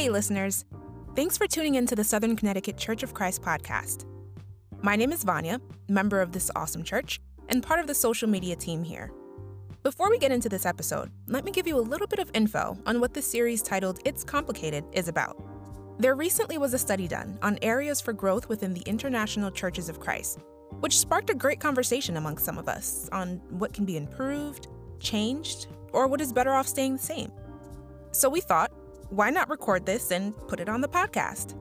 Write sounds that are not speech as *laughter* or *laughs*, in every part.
Hey, listeners. Thanks for tuning in to the Southern Connecticut Church of Christ podcast. My name is Vanya, member of this awesome church, and part of the social media team here. Before we get into this episode, let me give you a little bit of info on what the series titled It's Complicated is about. There recently was a study done on areas for growth within the International Churches of Christ, which sparked a great conversation among some of us on what can be improved, changed, or what is better off staying the same. So we thought, why not record this and put it on the podcast?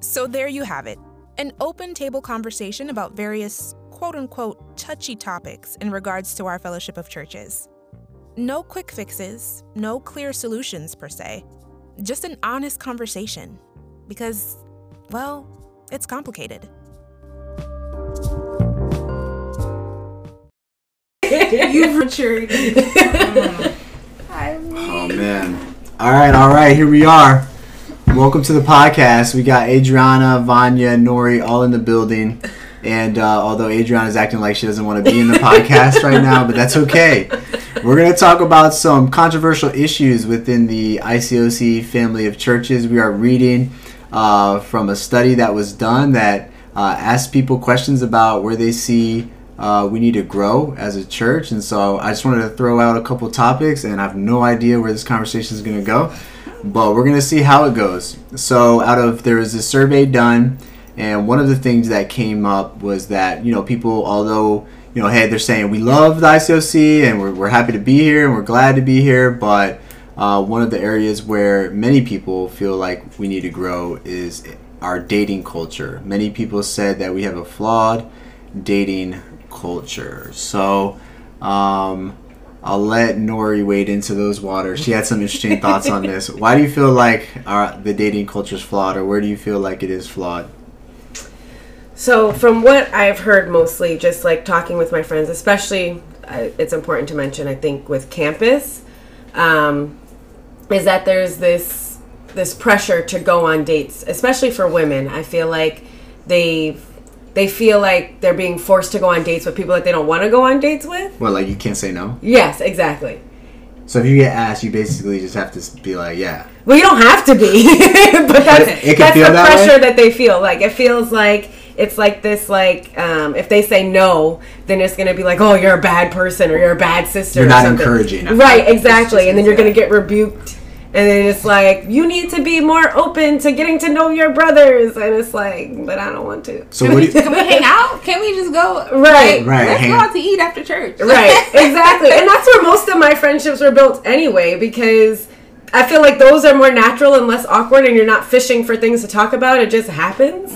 So there you have it an open table conversation about various quote unquote touchy topics in regards to our fellowship of churches. No quick fixes, no clear solutions per se, just an honest conversation. Because, well, it's complicated. *laughs* You've matured. *laughs* Oh man. All right, all right, here we are. Welcome to the podcast. We got Adriana, Vanya, Nori all in the building. And uh, although Adriana is acting like she doesn't want to be in the podcast right now, but that's okay. We're going to talk about some controversial issues within the ICOC family of churches. We are reading uh, from a study that was done that uh, asked people questions about where they see uh, we need to grow as a church. And so I just wanted to throw out a couple topics, and I have no idea where this conversation is going to go, but we're going to see how it goes. So, out of there was a survey done, and one of the things that came up was that, you know, people, although you know, hey, they're saying we love the ICOC and we're, we're happy to be here and we're glad to be here, but uh, one of the areas where many people feel like we need to grow is our dating culture. Many people said that we have a flawed dating culture. So, um, I'll let Nori wade into those waters. She had some interesting *laughs* thoughts on this. Why do you feel like our, the dating culture is flawed, or where do you feel like it is flawed? So, from what I've heard mostly, just like talking with my friends, especially, uh, it's important to mention, I think, with campus, um, is that there's this this pressure to go on dates, especially for women. I feel like they they feel like they're being forced to go on dates with people that they don't want to go on dates with. Well, like you can't say no. Yes, exactly. So if you get asked, you basically just have to be like, yeah. Well, you don't have to be, *laughs* but that's It- it that's the that way? pressure that they feel. Like it feels like it's like this. Like um, if they say no, then it's gonna be like, oh, you're a bad person or you're a bad sister. You're or not something. encouraging. right? Exactly, and then you're gonna get rebuked. And then it's like you need to be more open to getting to know your brothers, and it's like, but I don't want to. So what do you, Can we hang out? Can we just go? Right. like, Right, Let's hang- go out to eat after church. right *laughs* exactly and that's where most of my friendships were built anyway because i feel like those are more natural and less awkward and you're not fishing for things to talk about it just happens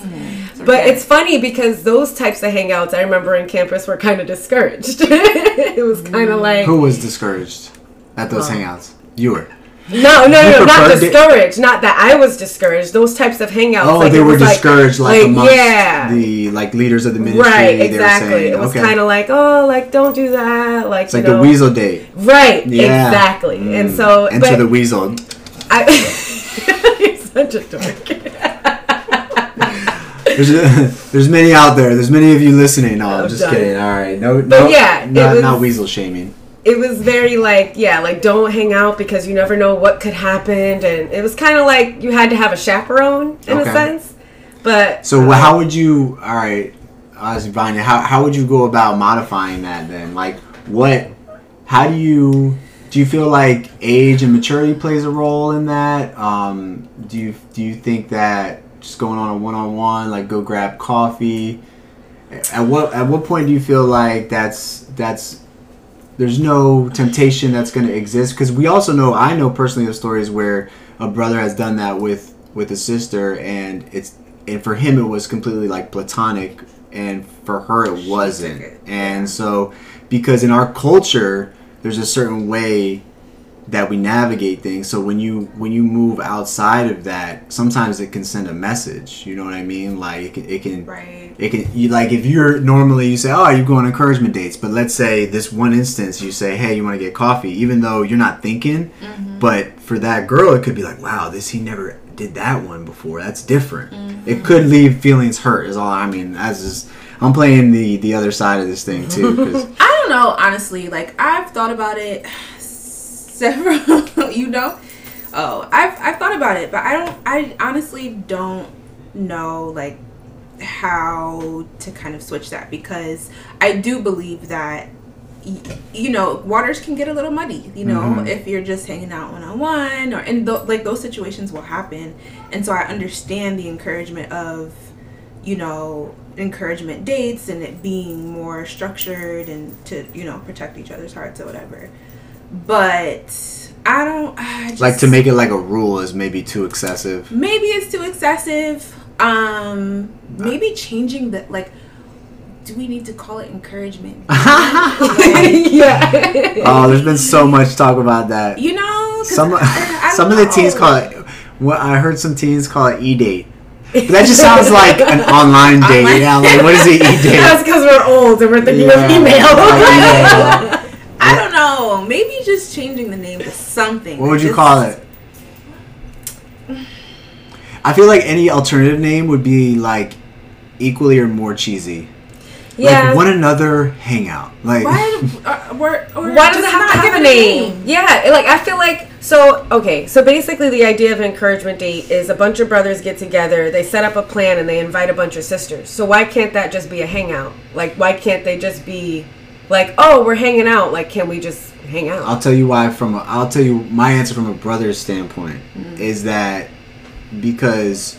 but okay. it's funny because those types of hangouts i remember in campus were kind of discouraged *laughs* it was kind of like who was discouraged at those Well. hangouts? You were. No no You no not preferred it- discouraged not that i was discouraged those types of hangouts Oh, like, they were was like- discouraged, like, amongst yeah the like leaders of the ministry. right They were exactly saying, it was okay. kind of like oh like don't do that like It's like know the weasel date. right Yeah. exactly and Mm. so enter but- the weasel. I, *laughs* you're such a dork. There's there's many out there. There's many of you listening. No, I'm I'm just done. kidding. All right, no, But no, yeah, not, was- not weasel shaming. It was very like, yeah, like don't hang out because you never know what could happen, and it was kind of like you had to have a chaperone in Okay. a sense. But So uh, how would you? All right, Vanya, how how would you go about modifying that then? Like what? How do you? Do you feel like age and maturity plays a role in that? Um, do you do you think that just going on a one on one, like go grab coffee? At what at what point do you feel like that's that's there's no temptation that's going to exist because we also know I know personally of stories where a brother has done that with with a sister and it's and for him it was completely like platonic and for her it wasn't. and so because in our culture there's a certain way that we navigate things. So when you when you move outside of that sometimes it can send a message you know what i mean? Like it can, it can Right. it can you like if you're normally you say oh you go on encouragement dates but let's say this one instance you say hey you want to get coffee even though you're not thinking mm-hmm. but for that girl it could be like wow this he never did that one before. That's different. It mm-hmm. could leave feelings hurt is all i mean as is i'm playing the the other side of this thing too *laughs* I don't know, honestly. Like I've thought about it *laughs* several, *laughs* you know, Oh, I've I've thought about it, but I don't. I honestly don't know like how to kind of switch that because I do believe that you know waters can get a little muddy. You know, Mhm. if you're just hanging out one on one, or and th- like those situations will happen, and so I understand the encouragement of you know encouragement dates and it being more structured and to you know protect each other's hearts or whatever. But I don't I just, Like to make it like a rule is maybe too excessive. maybe it's too excessive um maybe changing the like do we need to call it encouragement *laughs* yeah. Oh, there's been so much talk about that. you know, Some I- I *laughs* some of the teens call it. What I heard some teens call it e date. But that just sounds *laughs* like an online date. Online- Yeah, like what is it e date? That's because we're old and we're thinking Yeah. of email. Yeah. i don't know maybe just changing the name to something What would you Just- call it? *sighs* I feel like any alternative name would be like equally or more cheesy. yeah. Like one another hangout. Like why *laughs* uh, or, or Why does it have to not have a name? Yeah, like I feel like so. Okay, so basically, the idea of an encouragement date is a bunch of brothers get together, they set up a plan, and they invite a bunch of sisters. So why can't that just be a hangout? Like, why can't they just be like, oh, we're hanging out? Like, can we just hang out? I'll tell you why from a, I'll tell you my answer from a brother's standpoint Mm-hmm. is that because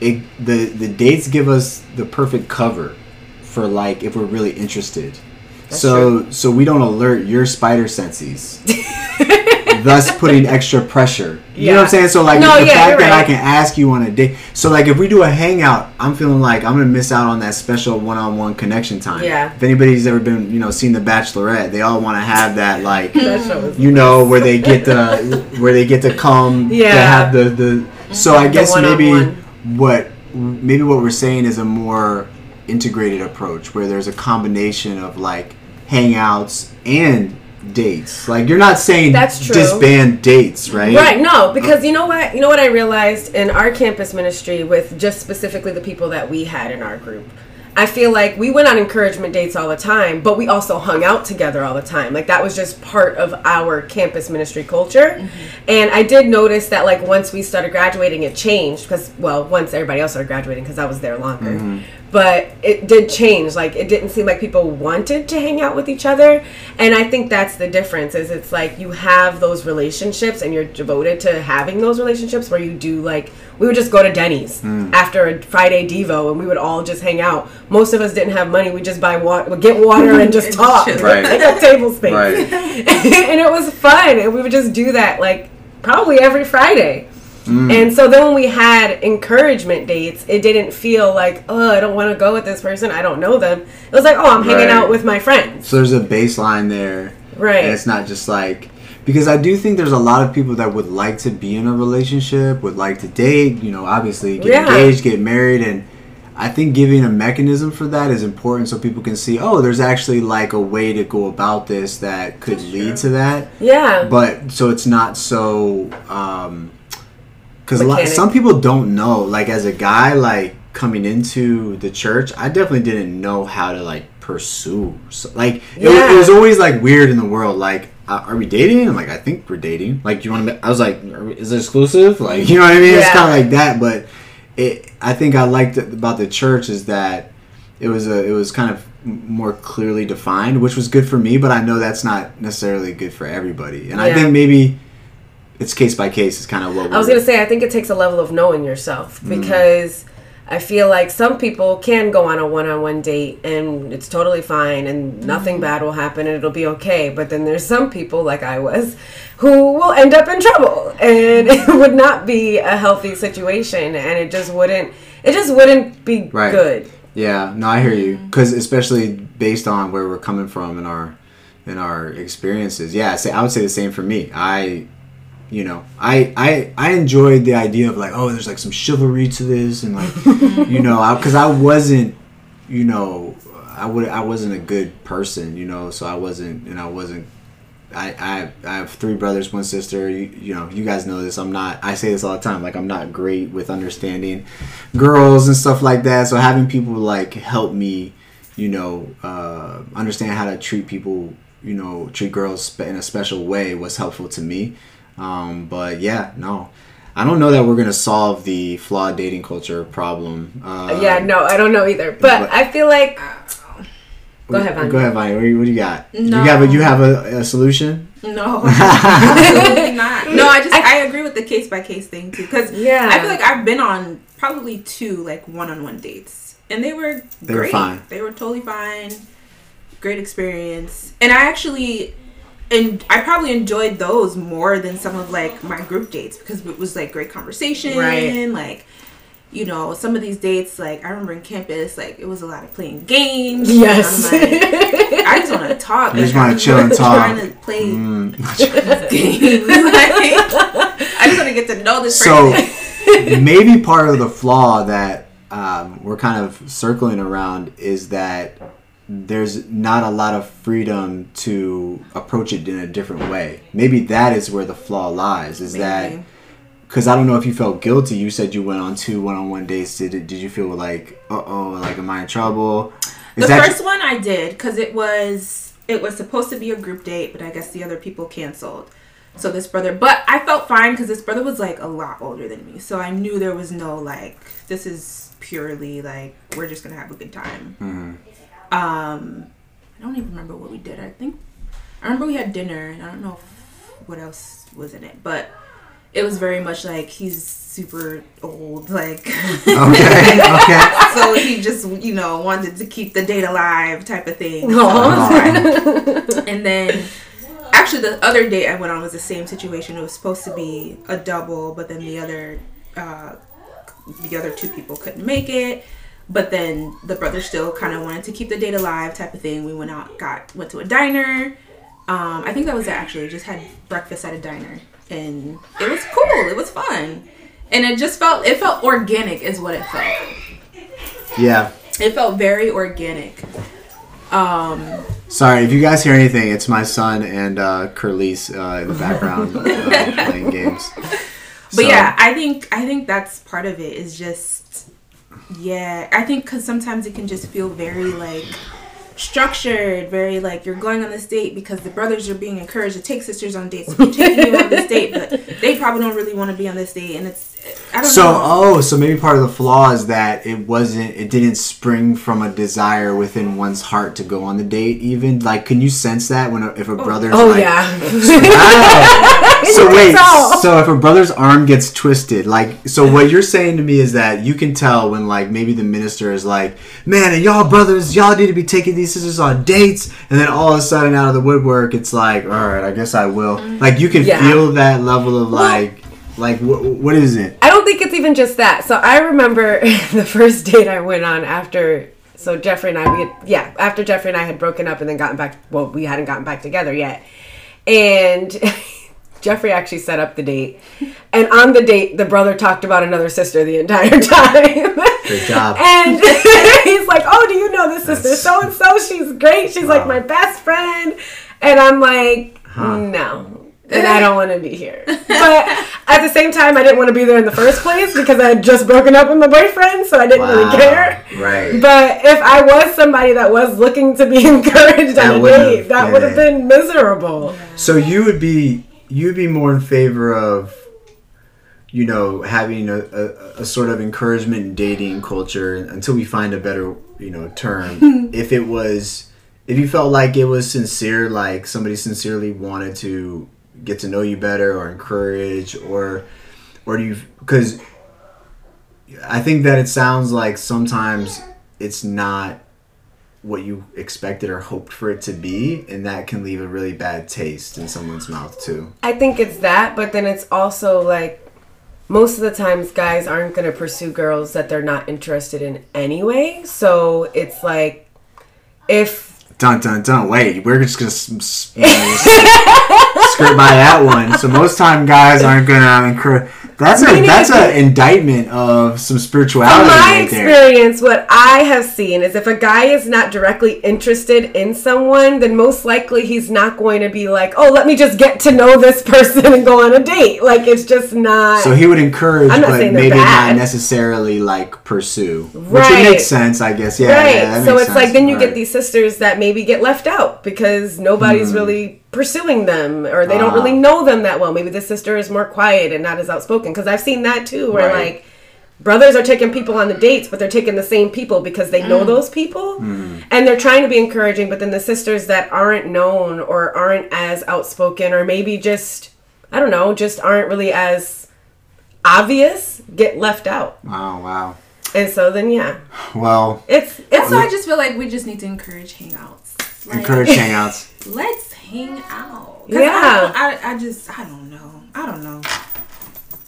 it the the dates give us the perfect cover for like if we're really interested. so so we don't alert your spider senses. *laughs* thus putting extra pressure. You know what I'm saying? So like No, the yeah, fact that I can ask you on a date. So like if we do a hangout, I'm feeling like I'm gonna miss out on that special one-on-one connection time. Yeah. If anybody's ever been, you know, seen The Bachelorette, they all want to have that like *laughs* that you know where they get the where they get to come to have the the so i guess maybe what maybe what we're saying is a more integrated approach where there's a combination of like hangouts and dates like you're not saying That's true. disband dates right Right, no, because you know what? You know what I realized in our campus ministry with just specifically the people that we had in our group. I feel like we went on encouragement dates all the time, but we also hung out together all the time. Like that was just part of our campus ministry culture. Mm-hmm. And I did notice that like once we started graduating it changed because well, once everybody else started graduating cuz I was there longer. Mm-hmm. But it did change. Like it didn't seem like people wanted to hang out with each other. And I think that's the difference is it's like you have those relationships and you're devoted to having those relationships where you do like we would just go to Denny's hmm. after a Friday Devo and we would all just hang out. Most of us didn't have money. We just buy water, would get water and just *laughs* talk. chill. *laughs* Right. Take up table space. Right. *laughs* and it was fun. And we would just do that like probably every Friday. Mm. And so then when we had encouragement dates, it didn't feel like, oh, I don't want to go with this person. I don't know them. It was like, oh, I'm hanging Right. out with my friends. so there's a baseline there Right. And it's not just like because I do think there's a lot of people that would like to be in a relationship, would like to date, you know, obviously get Yeah. engaged, get married and I think giving a mechanism for that is important so people can see, oh, there's actually like a way to go about this that could lead to that. Yeah. But so it's not so um Mechanic. some people don't know like as a guy like coming into the church, I definitely didn't know how to like pursue so, like it, Yeah. it was always like weird in the world like uh, are we dating? I'm like, I think we're dating. Like, do you want to? I was like, we, is it exclusive? Like, *laughs* you know what I mean? It's kind of like that. But it, I think I liked it about the church is that it was a, it was kind of more clearly defined, which was good for me. But I know that's not necessarily good for everybody. And I think maybe it's case by case. Is kind of what I was gonna say I think it takes a level of knowing yourself Mm. because I feel like some people can go on a one-on-one date and it's totally fine and nothing bad will happen and it'll be okay. But then there's some people like I was who will end up in trouble and *laughs* it would not be a healthy situation and it just wouldn't it just wouldn't be Right. good. Yeah, no, I hear you. Because especially based on where we're coming from in our in our experiences, yeah, I say I would say the same for me. I, you know, I I I enjoyed the idea of like, oh, there's like some chivalry to this, and like, *laughs* you know, because I, wasn't, you know, I would I wasn't a good person, you know, so I wasn't, and I wasn't. I, I, I have three brothers, one sister. You, you know, you guys know this. I'm not. I say this all the time. Like I'm not great with understanding girls and stuff like that. So having people like help me, you know, uh, understand how to treat people, you know, treat girls in a special way was helpful to me. Um, but yeah, no. I don't know that we're gonna solve the flawed dating culture problem. Uh, yeah, no, I don't know either. But, but- I feel like. Go ahead, Vanya. Go ahead, Vanya. What, do you- what do you got? No. You have a you have a, a solution? No, *laughs* absolutely *laughs* not. No, I just I, agree with the case by case thing too because Yeah. I feel like I've been on probably two like one on one dates and they were They were great. fine. They were totally fine. Great experience, and I actually. And I probably enjoyed those more than some of like my group dates because it was like great conversation. Right. Like, you know, some of these dates, like I remember in campus, like it was a lot of playing games. Yes. I'm like, I just want to talk. You just Like, wanna chill and *laughs* talk. Trying to play Mm. games. *laughs* like, I just want to get to know this So person. *laughs* maybe part of the flaw that um, we're kind of circling around is that there's not a lot of freedom to approach it in a different way. Maybe that is where the flaw lies. Is that because I don't know if you felt guilty. You said you went on two one-on-one dates. Did did you feel like, uh oh, like am I in trouble? Is the first one I did because it was it was supposed to be a group date, but I guess the other people canceled. So this brother, but I felt fine because this brother was like a lot older than me, so I knew there was no like this is purely like we're just gonna have a good time. Mhm. Um, I don't even remember what we did. I think I remember we had dinner, and I don't know if, what else was in it, but it was very much like he's super old, like okay? Okay. *laughs* so he just you know wanted to keep the date alive type of thing. So Aw. it was fine. and then actually the other date I went on was the same situation. It was supposed to be a double, but then the other uh, the other two people couldn't make it. But then the brother still kind of wanted to keep the date alive, type of thing. We went out, got went to a diner. Um, I think that was it actually. Just had breakfast at a diner, and it was cool. It was fun, and it just felt it felt organic, is what it felt. Yeah. It felt very organic. Um, Sorry, if you guys hear anything, it's my son and uh, Curly's uh, in the background uh, *laughs* playing games. but yeah, I think I think that's part of it. Is just yeah. I think because sometimes it can just feel very like structured, very like you're going on this date because the brothers are being encouraged to take sisters on dates. We're taking you on this date, but they probably don't really want to be on this date, and it's So, know. oh, so maybe part of the flaw is that it wasn't, it didn't spring from a desire within one's heart to go on the date. Even like, can you sense that when a, if a oh. brother's Oh like, yeah. *laughs* Wow. so *laughs* wait, so if a brother's arm gets twisted, like, so what you're saying to me is that you can tell when like maybe the minister is like, man, and y'all brothers, y'all need to be taking these sisters on dates, and then all of a sudden out of the woodwork, it's like, all right, I guess I will. Mm. Like you can Yeah. feel that level of like, like what, what is it? I don't think it's even just that. So I remember *laughs* the first date I went on after. So Jeffrey and I, we had, yeah, after Jeffrey and I had broken up and then gotten back. Well, we hadn't gotten back together yet, and *laughs* Jeffrey actually set up the date. And on the date, the brother talked about another sister the entire *laughs* time. Good job. And he's like, "Oh, do you know this sister so and so? She's great. She's like my best friend." And I'm like, Huh. "No." And I don't want to be here. But at the same time, I didn't want to be there in the first place because I had just broken up with my boyfriend, so I didn't Wow. really care. Right. But if I was somebody that was looking to be *laughs* encouraged That on a wouldn't date, have- that would have been miserable. So you would be you'd be more in favor of you know having a, a, a sort of encouragement in dating culture until we find a better you know term *laughs* if it was if you felt like it was sincere like somebody sincerely wanted to get to know you better or encourage or or do you because I think that it sounds like sometimes it's not what you expected or hoped for it to be, and that can leave a really bad taste in someone's mouth too. I think it's that, but then it's also like most of the times guys aren't going to pursue girls that they're not interested in anyway. So it's like if Dun dun dun. Wait, we're just gonna s- *laughs* s- you know, s- skirt by that one. So most time guys aren't gonna encourage. That's a that's an indictment of some spirituality From my right experience, what I have seen is if a guy is not directly interested in someone, then most likely he's not going to be like, "Oh, let me just get to know this person and go on a date." Like it's just not. So he would encourage, but maybe bad. not necessarily like pursue, which Right. would make sense, I guess. Yeah, right. yeah, so it's like then you Right. get these sisters that maybe get left out because nobody's Hmm. really pursuing them or they don't Ah. really know them that well. Maybe the sister is more quiet and not as outspoken because I've seen that too where Right. like brothers are taking people on the dates but they're taking the same people because they Mm. know those people Hmm. and they're trying to be encouraging but then the sisters that aren't known or aren't as outspoken or maybe just I don't know, just aren't really as obvious get left out. Oh wow. And so then yeah, Well, it's it's That's why I just feel like we just need to encourage hangouts. Like, encourage hangouts. *laughs* Let's hang out. 'Cause Yeah. I, I, I just, I don't know. I don't know.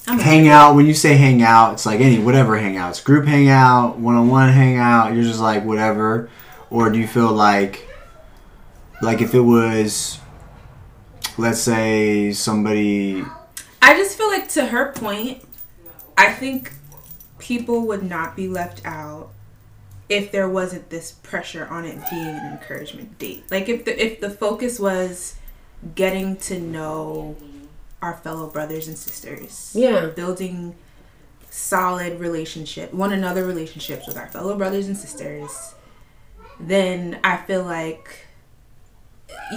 I'm hang out when you say hang out it's like any whatever hang out. It's group hangout one-on-one hangout you're just like whatever or do you feel like like if it was let's say somebody I just feel like to her point, I think people would not be left out if there wasn't this pressure on it being an encouragement date. Like if the if the focus was getting to know our fellow brothers and sisters. Yeah. Building solid relationship, one another relationships with our fellow brothers and sisters, then I feel like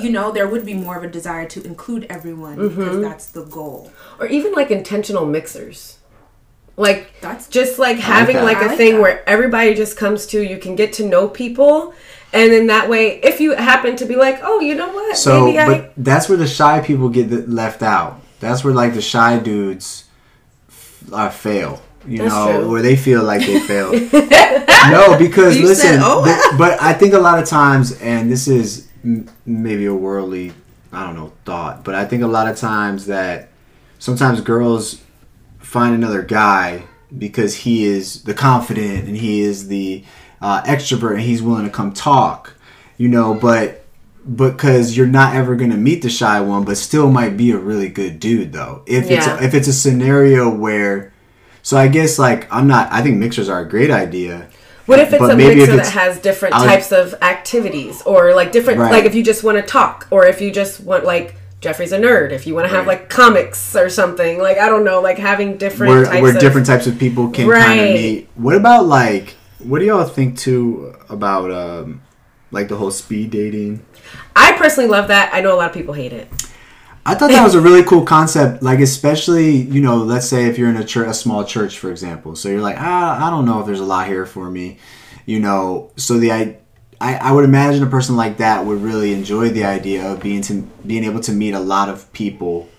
you know, there would be more of a desire to include everyone because mm-hmm. that's the goal. or even like intentional mixers. Like That's just like having that. like a like thing that. where everybody just comes to you can get to know people and then that way if you happen to be like, "Oh, you know what? so Maybe I but that's where the shy people get the- left out that's where like the shy dudes f- uh, fail you That's know true. where they feel like they failed *laughs* no because You listen said, "Oh, th- but i think a lot of times and this is m- maybe a worldly i don't know thought but i think a lot of times that sometimes girls find another guy because he is the confident and he is the uh, extrovert and he's willing to come talk you know but because you're not ever going to meet the shy one but still might be a really good dude though. If it's a, if it's a scenario where so i guess like i'm not i think mixers are a great idea. What if it's But a maybe mixer if that has different was- types of activities or like different Right. like if you just want to talk or if you just want like Jeffrey's a nerd, if you want to have Right. like comics or something, like I don't know, like having different where, types where of different types of people can kind Right. of meet. What about like what do y'all think too about um like the whole speed dating? I personally love that. I know a lot of people hate it. I thought that was a *laughs* really cool concept. Like especially you know, let's say if you're in a church, a small church, for example. So you're like, ah, I don't know if there's a lot here for me, you know. So the I. I, I would imagine a person like that would really enjoy the idea of being to being able to meet a lot of people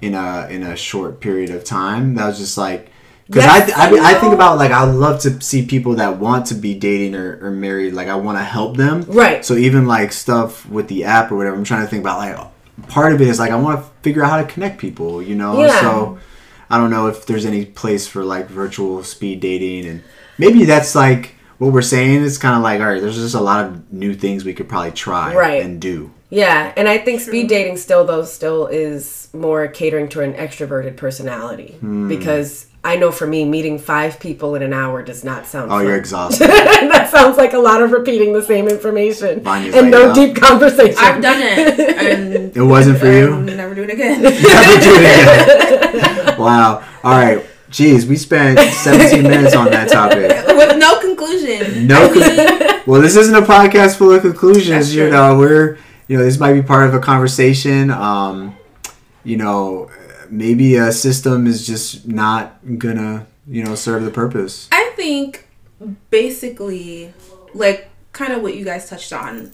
in a in a short period of time. That was just like because Yes, I, I I think about like I love to see people that want to be dating or, or married. Like I want to help them. Right. So even like stuff with the app or whatever, I'm trying to think about like part of it is like I want to figure out how to connect people. You know. Yeah. So I don't know if there's any place for like virtual speed dating and maybe that's like what we're saying is kind of like all right. There's just a lot of new things we could probably try Right. and do. Yeah, and I think speed dating still though still is more catering to an extroverted personality Hmm. because I know for me meeting five people in an hour does not sound. Oh, fun. you're exhausted. *laughs* that sounds like a lot of repeating the same information Vanya's and no yeah. deep conversation. I've done it, and *laughs* It wasn't for you. I'll *laughs* never do it again. Never do it again. wow. All right. Jeez, we spent 17 minutes on that topic. *laughs* With no conclusion. No. Con- *laughs* well, this isn't a podcast full of conclusions. That's You true. know, we're you know this might be part of a conversation. Um, you know, maybe a system is just not gonna you know serve the purpose. I think basically, like, kind of what you guys touched on.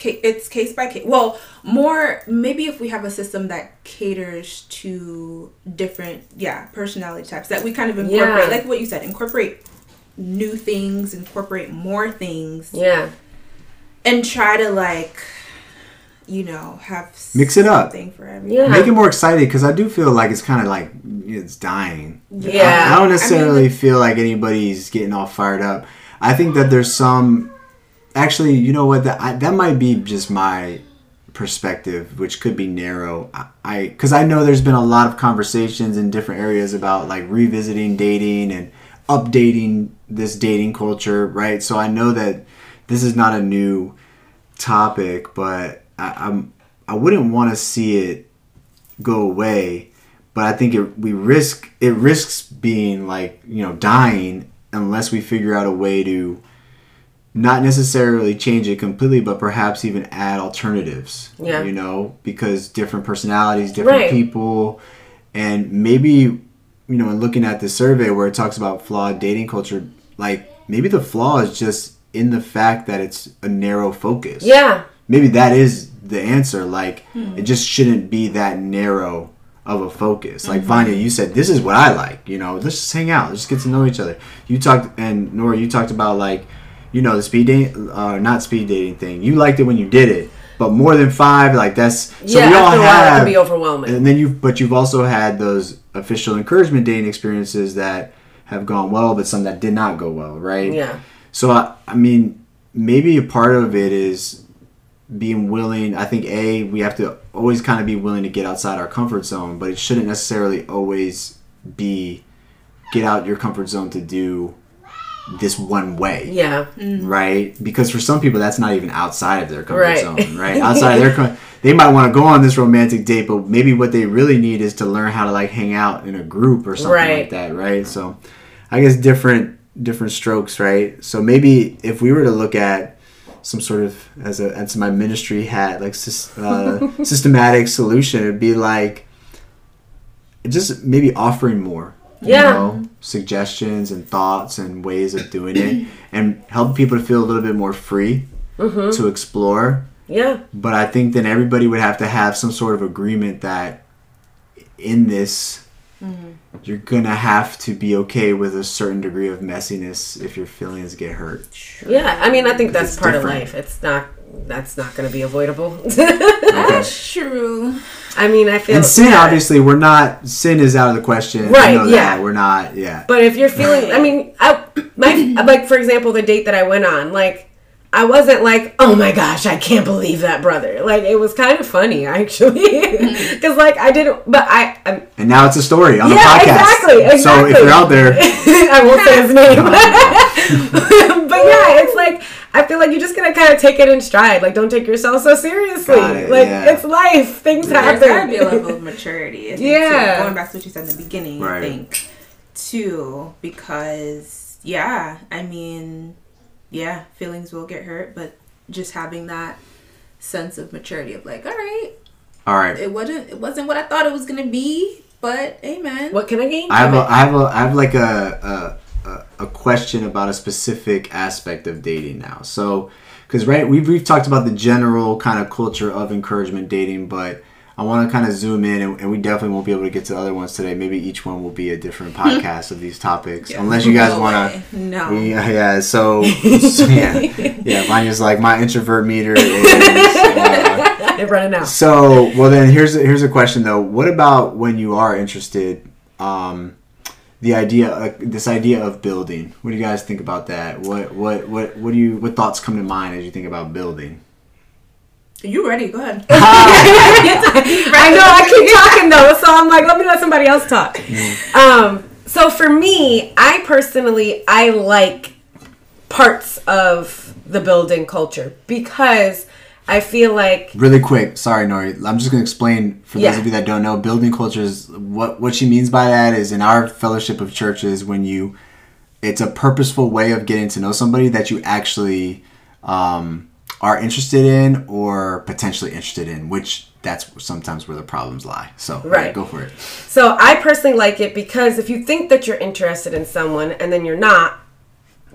Ca- It's case by case. Well, more maybe if we have a system that caters to different, yeah, personality types that we kind of incorporate, Yeah. like what you said, incorporate new things, incorporate more things, yeah, and try to like, you know, have Mix it up. for everyone. yeah, Make it more exciting because I do feel like it's kind of like it's dying. yeah. I don't I mean, necessarily feel like anybody's getting all fired up. I think that there's some. Actually, you know what? That I, that might be just my perspective, which could be narrow, I because I, know there's been a lot of conversations in different areas about like revisiting dating and updating this dating culture, right? So I know that this is not a new topic, but I, I'm I wouldn't want to see it go away. But I think it we risk it risks being like you know dying unless we figure out a way to not necessarily change it completely, but perhaps even add alternatives. Yeah. You know, because different personalities, different Right. people, and maybe, you know, in looking at the survey where it talks about flawed dating culture, like maybe the flaw is just in the fact that it's a narrow focus. Yeah. Maybe that is the answer. Like, hmm. it just shouldn't be that narrow of a focus. Like mm-hmm. Vanya, you said, this is what I like. You know, let's just hang out. Let's get to know each other. You talked, and Nora, you talked about like, you know, the speed dating, uh, not speed dating thing. You liked it when you did it, but more than five, like that's so yeah. we all After a while, it have. can be overwhelming. and then you, but you've also had those official encouragement dating experiences that have gone well, but some that did not go well, right? yeah. So I, I mean, maybe a part of it is being willing. I think a we have to always kind of be willing to get outside our comfort zone, but it shouldn't necessarily always be get out your comfort zone to do this one way Yeah. right? Because for some people, that's not even outside of their comfort Right. zone, right? *laughs* Outside of their, com- they might want to go on this romantic date, but maybe what they really need is to learn how to like hang out in a group or something Right. like that, right? So, I guess different different strokes, right? So maybe if we were to look at some sort of as a as my ministry hat, like uh, *laughs* systematic solution, it'd be like just maybe offering more Yeah. know, suggestions and thoughts and ways of doing it *clears throat* and help people to feel a little bit more free Mm-hmm. to explore Yeah. but i think then everybody would have to have some sort of agreement that in this Mm-hmm. you're gonna have to be okay with a certain degree of messiness if your feelings get hurt Yeah. I mean, I think that's part different. of life. It's not. That's not going to be avoidable. That's *laughs* true. I mean, I feel. and sin yeah. obviously we're not sin is out of the question We Right, know yeah. that. we're not yeah But if you're feeling, I mean, I, my like for example, the date that I went on, like I wasn't like, oh my gosh, I can't believe that brother. Like it was kind of funny *laughs* actually, mm-hmm. because like I didn't, but I, I'm, and now it's a story on the Yeah, podcast exactly, so if you're out there *laughs* I won't say his name, but yeah, it's like I feel like you're just gonna kind of take it in stride. Like don't take yourself so seriously. It, like yeah. it's life, things There's happen. gotta be a level of maturity. Yeah. too. Going back to what you said in the beginning, Right. I think too, because yeah, I mean, yeah, feelings will get hurt, but just having that sense of maturity of like, all right, all right it wasn't it wasn't what I thought it was gonna be, but amen. what can I gain? I have, from a, it? I have, a, I have like a, a, a, a question about a specific aspect of dating now. So, because right, we've, we've talked about the general kind of culture of encouragement dating, but I want to kind of zoom in, and, and we definitely won't be able to get to the other ones today. Maybe each one will be a different podcast of these topics, unless you guys No want to. No. *laughs* Yeah, yeah. So, so yeah, *laughs* yeah. is like my introvert meter is. Uh, They're running out. so, well, then here's a, here's a question though. What about when you are interested? Um, the idea, uh, this idea of building. What do you guys think about that? What what what what do you what thoughts come to mind as you think about building? You ready? Go ahead. *laughs* *laughs* I know I keep talking though, so I'm like, let me let somebody else talk. Um, so for me, I personally I like parts of the building culture because I feel like Really quick, sorry, Nori. I'm just gonna explain for those of you that don't know. Building culture is what what she means by that is in our fellowship of churches when you, it's a purposeful way of getting to know somebody that you actually um, are interested in or potentially interested in, which that's sometimes where the problems lie. So Right. go for it. So I personally like it because if you think that you're interested in someone and then you're not,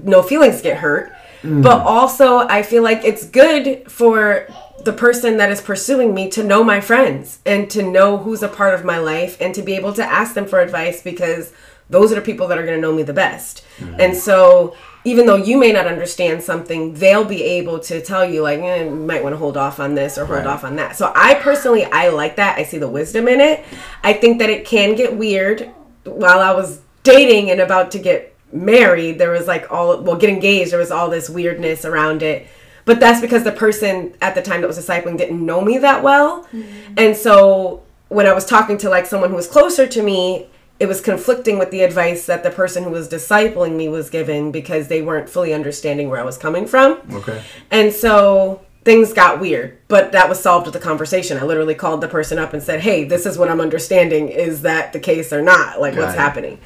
no feelings get hurt. But also, I feel like it's good for the person that is pursuing me to know my friends and to know who's a part of my life and to be able to ask them for advice because those are the people that are going to know me the best. And so, even though you may not understand something, they'll be able to tell you like, eh, you might want to hold off on this or hold Right. off on that. So I personally I like that. I see the wisdom in it. I think that it can get weird. While I was dating and about to get married, there was like all well, get engaged, there was all this weirdness around it. but that's because the person at the time that was discipling didn't know me that well. Mm-hmm. And so when I was talking to like someone who was closer to me, it was conflicting with the advice that the person who was discipling me was given because they weren't fully understanding where I was coming from. Okay. And so things got weird, but that was solved with the conversation. I literally called the person up and said, "Hey, this is what I'm understanding. Is that the case or not? Like, what's Got it. happening?"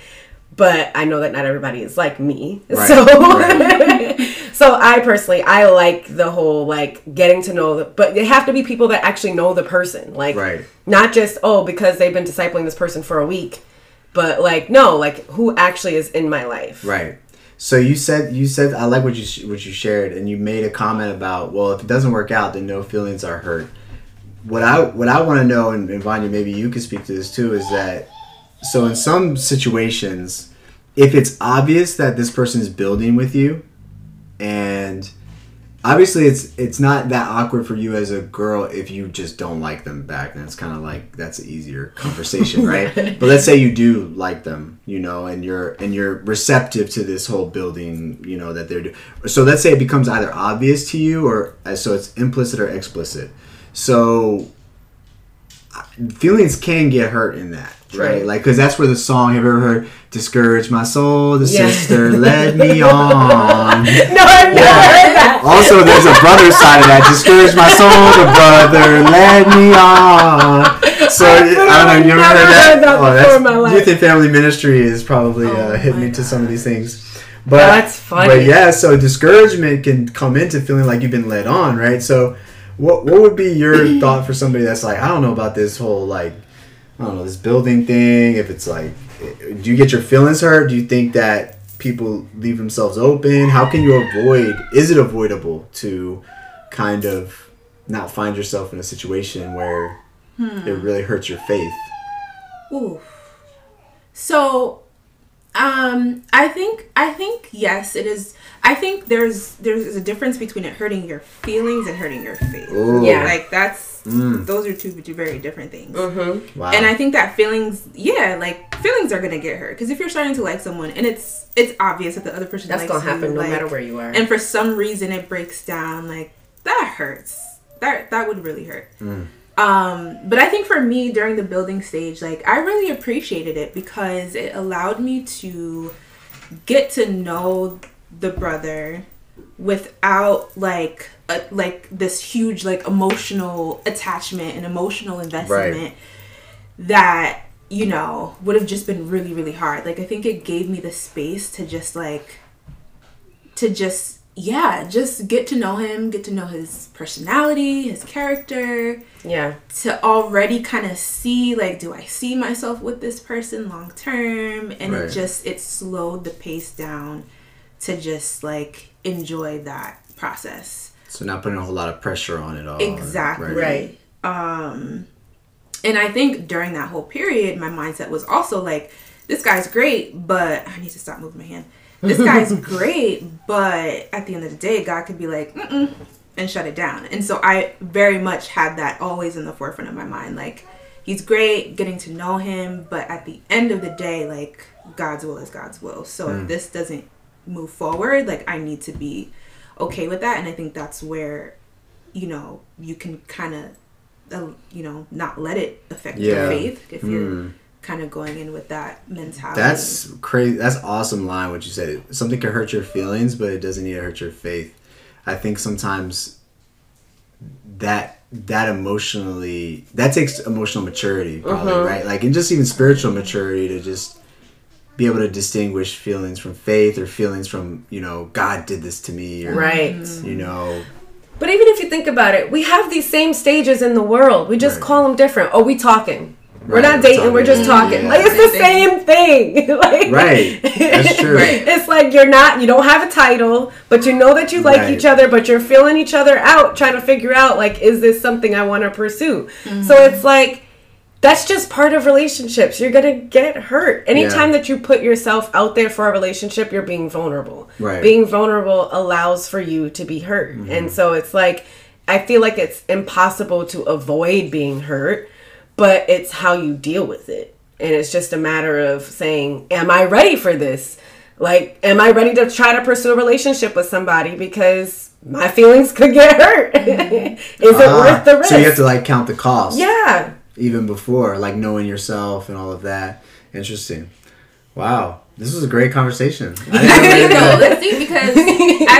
But I know that not everybody is like me, Right, so right. *laughs* so I personally I like the whole like getting to know the, but they have to be people that actually know the person, like Right. not just oh because they've been discipling this person for a week, but like no, like who actually is in my life, Right. So you said you said I like what you what you shared, and you made a comment about well, if it doesn't work out, then no feelings are hurt. What I what I want to know, and, and Vanya, maybe you could speak to this too, is that so in some situations, if it's obvious that this person is building with you, and obviously it's it's not that awkward for you as a girl if you just don't like them back it's kind of like that's an easier conversation *laughs* right? But let's say you do like them you know and you're and you're receptive to this whole building you know that they're doing so let's say it becomes either obvious to you or uh, so it's implicit or explicit. So uh, feelings can get hurt in that right Right. like because that's where the song have you ever heard discourage my soul the Yeah. sister led me on *laughs* No, I've never heard that. also, there's a brother side of that. Discourage my soul, the brother led me on. So I, don't know. You ever heard that? heard that oh, before in my life. Youth and Family Ministry is probably uh, Oh hitting my me to some of these things. But That's funny. But yeah, so discouragement can come into feeling like you've been led on, right? So, what what would be your *clears throat* thought for somebody that's like, I don't know about this whole like, I don't know this building thing. If it's like, do you get your feelings hurt? Do you think that people leave themselves open? How can you avoid? Is it avoidable to kind of not find yourself in a situation where hmm. it really hurts your faith? Ooh. So, um, I think I think yes, it is. I think there's there's a difference between it hurting your feelings and hurting your faith. Ooh. Yeah. Like that's Mm. those are two two very different things. Mm-hmm. Wow. And I think that feelings, yeah, like feelings are gonna get hurt because if you're starting to like someone and it's it's obvious that the other person That's likes gonna happen you, no like, matter where you are. and for some reason it breaks down like that hurts that that would really hurt um but i think for me during the building stage like i really appreciated it because it allowed me to get to know the brother without like a, like this huge like emotional attachment and emotional investment that you know would have just been really really hard. Like i think it gave me the space to just like to just yeah just get to know him get to know his personality his character yeah. to already kind of see like do i see myself with this person long term and Right. it just it slowed the pace down to just like enjoy that process so not putting a whole lot of pressure on it all. Exactly. Right. Um, and I think during that whole period, my mindset was also like, this guy's great, but I need to stop moving my hand. This guy's *laughs* great, but at the end of the day, God could be like, Mm-mm, and shut it down. And so I very much had that always in the forefront of my mind. Like, he's great, getting to know him, but at the end of the day, like, God's will is God's will. So if this doesn't move forward, like, I need to be okay with that. And I think that's where you know you can kind of uh, you know not let it affect Yeah. your faith if you're Mm. Kind of going in with that mentality That's crazy. That's awesome line. What you said. Something can hurt your feelings, but it doesn't need to hurt your faith. I think sometimes that that emotionally that takes emotional maturity, probably uh-huh. right. Like and just even spiritual maturity to just be able to distinguish feelings from faith or feelings from you know God did this to me or Right. you know But even if you think about it, we have these same stages in the world. We just Right. call them different. Oh, we talking. We're not we're dating. We're just talking. Yeah. Like it's the same thing. *laughs* like, Right. That's *laughs* true. It's like you're not. You don't have a title, but you know that you like Right. each other. But you're feeling each other out, trying to figure out like, is this something I want to pursue? So it's like. That's just part of relationships. You're gonna get hurt. Anytime Yeah. that you put yourself out there for a relationship, you're being vulnerable. Right. Being vulnerable allows for you to be hurt. Mm-hmm. And so it's like I feel like it's impossible to avoid being hurt, but it's how you deal with it. And it's just a matter of saying, Am I ready for this? Like, am I ready to try to pursue a relationship with somebody? Because my feelings *laughs* could get hurt. Is it Ah, worth the risk? So you have to like count the cost. yeah. Even before, like knowing yourself and all of that. Interesting. Wow. This was a great conversation. *laughs* I didn't I think know- though, let's see because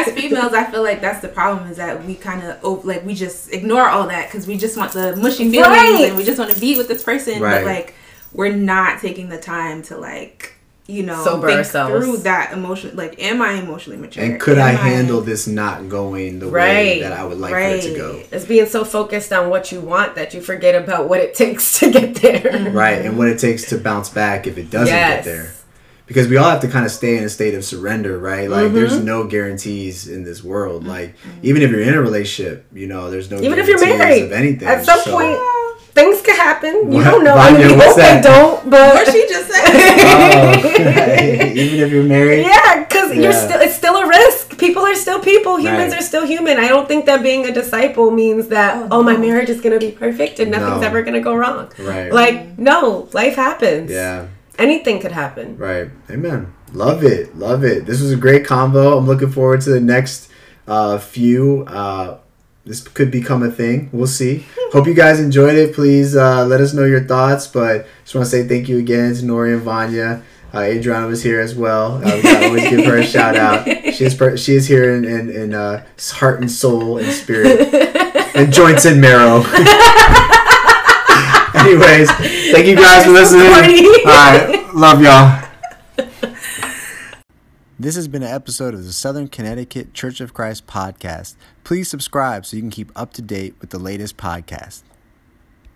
as females, I feel like that's the problem is that we kind of like we just ignore all that because we just want the mushy feelings Right. and we just want to be with this person, Right. but like we're not taking the time to like you know Sober think ourselves. through that emotion. Like, am I emotionally mature? and could I Am handle this not going the way that I would like for it to go? It's being so focused on what you want that you forget about what it *laughs* takes to get there. Mm-hmm. Right, and what it takes to bounce back if it doesn't Yes. get there. Because we all have to kind of stay in a state of surrender, right? Like, Mm-hmm. there's no guarantees in this world. Like, even if you're in a relationship, you know, there's no Even if you're guarantees married, of anything. at some So- point, things could happen. You What? don't know. I mean, we what's hope they that? don't, but What she just said. Oh, *laughs* even if you're married, Yeah, because you're still it's still a risk. People are still people. Humans Right. are still human. I don't think that being a disciple means that Oh, oh, my marriage is gonna be perfect and nothing's No. ever gonna go wrong. Right. Like no, life happens. yeah. Anything could happen. Right. Amen. Love it. Love it. This was a great combo. I'm looking forward to the next uh, few. Uh, this could become a thing. We'll see. *laughs* Hope you guys enjoyed it. Please uh, let us know your thoughts. But just want to say thank you again to Nori and Vanya. Uh, Adriana was here as well. Uh, we always give her a shout out. *laughs* She is per- she is here in in, in uh, heart and soul and spirit and joints and marrow. *laughs* Anyways, thank you guys for You're so listening. All right, love y'all. This has been an episode of the Southern Connecticut Church of Christ podcast. Please subscribe so you can keep up to date with the latest podcast.